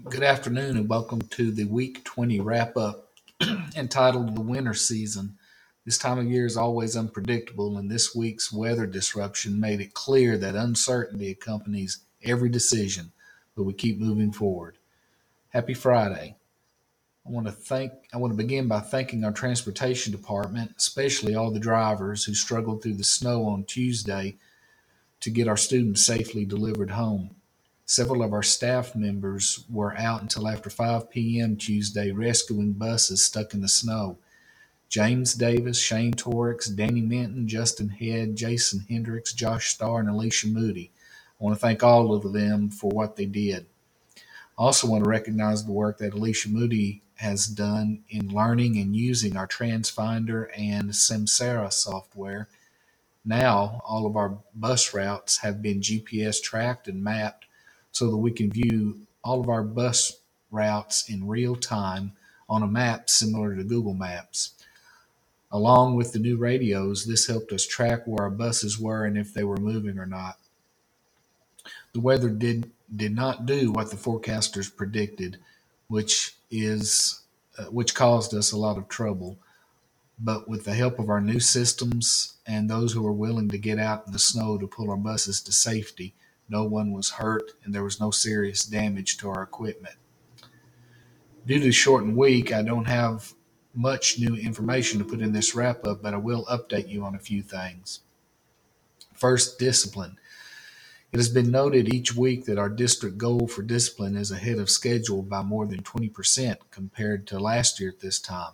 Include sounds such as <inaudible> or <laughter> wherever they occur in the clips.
Good afternoon and welcome to the Week 20 wrap up <clears throat> entitled The Winter Season. This time of year is always unpredictable, and this week's weather disruption made it clear that uncertainty accompanies every decision, but we keep moving forward. Happy Friday. I want to thank I want to begin by thanking our transportation department, especially all the drivers who struggled through the snow on Tuesday to get our students safely delivered home. Several of our staff members were out until after 5 p.m. Tuesday rescuing buses stuck in the snow. James Davis, Shane Torix, Danny Minton, Justin Head, Jason Hendrix, Josh Starr, and Alicia Moody. I want to thank all of them for what they did. I also want to recognize the work that Alicia Moody has done in learning and using our TransFinder and Samsara software. Now, all of our bus routes have been GPS tracked and mapped so that we can view all of our bus routes in real time on a map similar to Google Maps. Along with the new radios, this helped us track where our buses were and if they were moving or not. The weather did did not do what the forecasters predicted, which is uh, which caused us a lot of trouble. But with the help of our new systems and those who were willing to get out in the snow to pull our buses to safety, no one was hurt, and there was no serious damage to our equipment. Due to the shortened week, I don't have much new information to put in this wrap up, but I will update you on a few things. First, discipline. It has been noted each week that our district goal for discipline is ahead of schedule by more than 20% compared to last year at this time.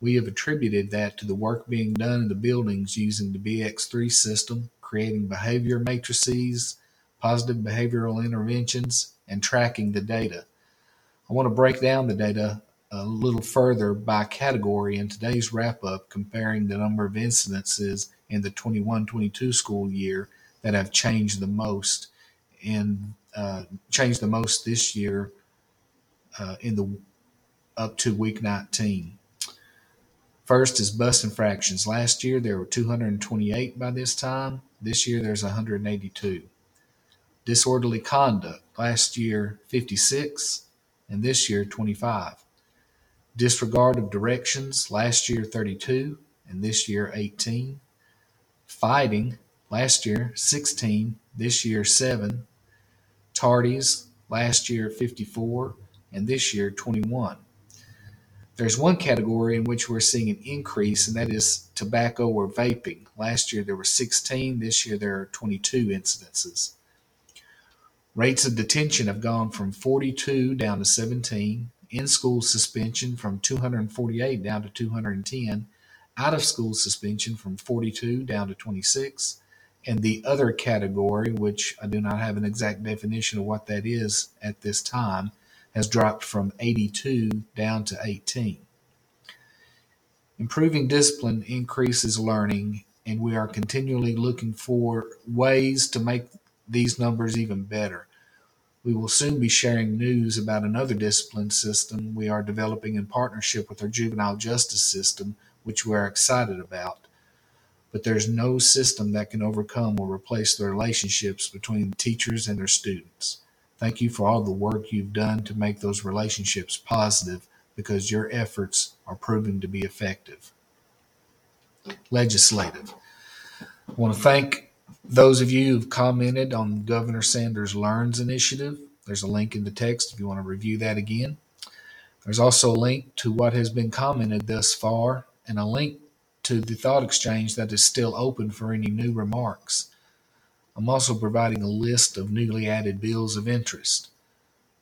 We have attributed that to the work being done in the buildings using the BX3 system, creating behavior matrices, positive behavioral interventions, and tracking the data. I want to break down the data a little further by category in today's wrap up, comparing the number of incidences in the 21 22 school year that have changed the most and uh, changed the most this year uh, in the up to week 19. First is bus infractions. Last year there were 228 by this time. This year there's 182. Disorderly conduct, last year 56, and this year 25. Disregard of directions, last year 32, and this year 18. Fighting, last year 16, this year 7. Tardies, last year 54, and this year 21. There's one category in which we're seeing an increase, and that is tobacco or vaping. Last year there were 16, this year there are 22 incidences. Rates of detention have gone from 42 down to 17, in-school suspension from 248 down to 210, out-of-school suspension from 42 down to 26, and the other category, which I do not have an exact definition of what that is at this time, has dropped from 82 down to 18. Improving discipline increases learning, and we are continually looking for ways to make these numbers even better. We will soon be sharing news about another discipline system we are developing in partnership with our juvenile justice system, which we are excited about. But there's no system that can overcome or replace the relationships between teachers and their students. Thank you for all the work you've done to make those relationships positive because your efforts are proving to be effective. Legislative. I want to thank those of you who've commented on Governor Sanders' Learns initiative, there's a link in the text if you want to review that again. There's also a link to what has been commented thus far and a link to the thought exchange that is still open for any new remarks. I'm also providing a list of newly added bills of interest.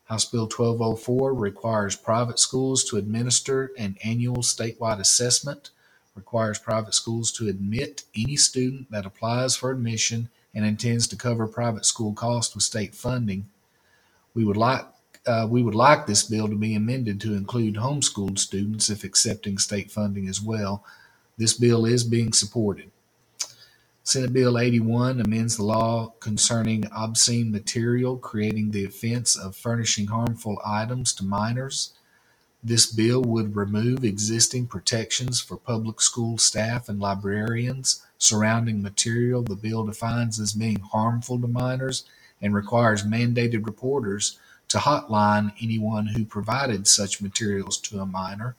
House Bill 1204 requires private schools to administer an annual statewide assessment requires private schools to admit any student that applies for admission and intends to cover private school costs with state funding. We would like uh, we would like this bill to be amended to include homeschooled students if accepting state funding as well. This bill is being supported. Senate Bill 81 amends the law concerning obscene material, creating the offense of furnishing harmful items to minors. This bill would remove existing protections for public school staff and librarians surrounding material the bill defines as being harmful to minors and requires mandated reporters to hotline anyone who provided such materials to a minor.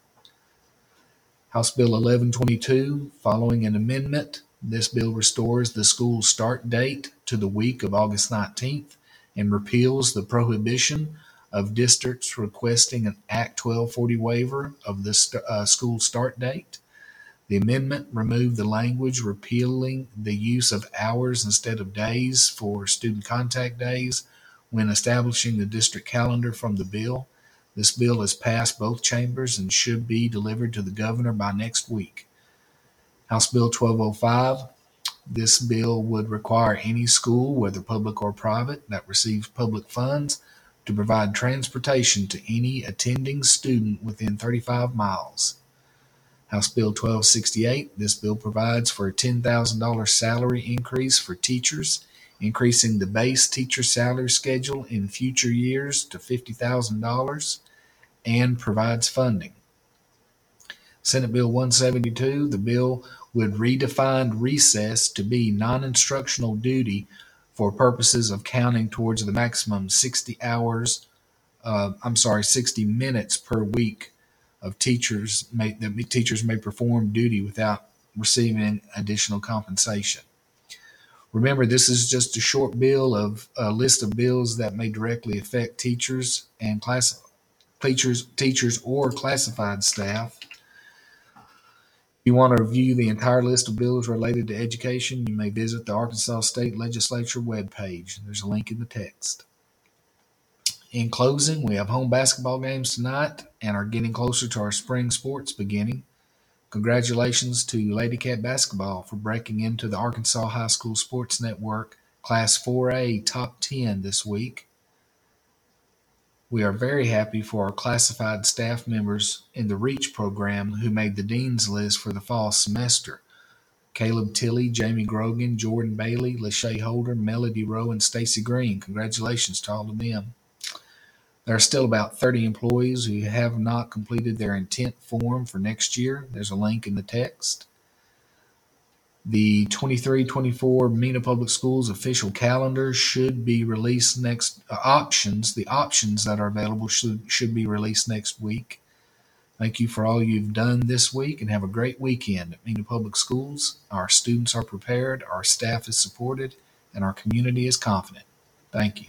House Bill 1122, following an amendment, this bill restores the school start date to the week of August 19th and repeals the prohibition of districts requesting an Act 1240 waiver of the st- uh, school start date. The amendment removed the language repealing the use of hours instead of days for student contact days when establishing the district calendar from the bill. This bill has passed both chambers and should be delivered to the governor by next week. House Bill 1205. This bill would require any school, whether public or private, that receives public funds to provide transportation to any attending student within 35 miles. House Bill 1268. This bill provides for a $10,000 salary increase for teachers, increasing the base teacher salary schedule in future years to $50,000 and provides funding. Senate Bill 172. The bill would redefine recess to be non instructional duty for purposes of counting towards the maximum 60 hours, uh, I'm sorry, 60 minutes per week of teachers may, that teachers may perform duty without receiving additional compensation. Remember, this is just a short bill of a list of bills that may directly affect teachers and class teachers, teachers or classified staff. If you want to review the entire list of bills related to education, you may visit the Arkansas State Legislature webpage. There's a link in the text. In closing, we have home basketball games tonight and are getting closer to our spring sports beginning. Congratulations to Lady Cat Basketball for breaking into the Arkansas High School Sports Network Class 4A Top 10 this week. We are very happy for our classified staff members in the REACH program who made the Dean's List for the fall semester. Caleb Tilley, Jamie Grogan, Jordan Bailey, Lachey Holder, Melody Rowe, and Stacy Green. Congratulations to all of them. There are still about 30 employees who have not completed their intent form for next year. There's a link in the text. The 23-24 Mena Public Schools official calendar should be released next. Uh, options, the options that are available should should be released next week. Thank you for all you've done this week and have a great weekend at Mena Public Schools. Our students are prepared, our staff is supported, and our community is confident. Thank you.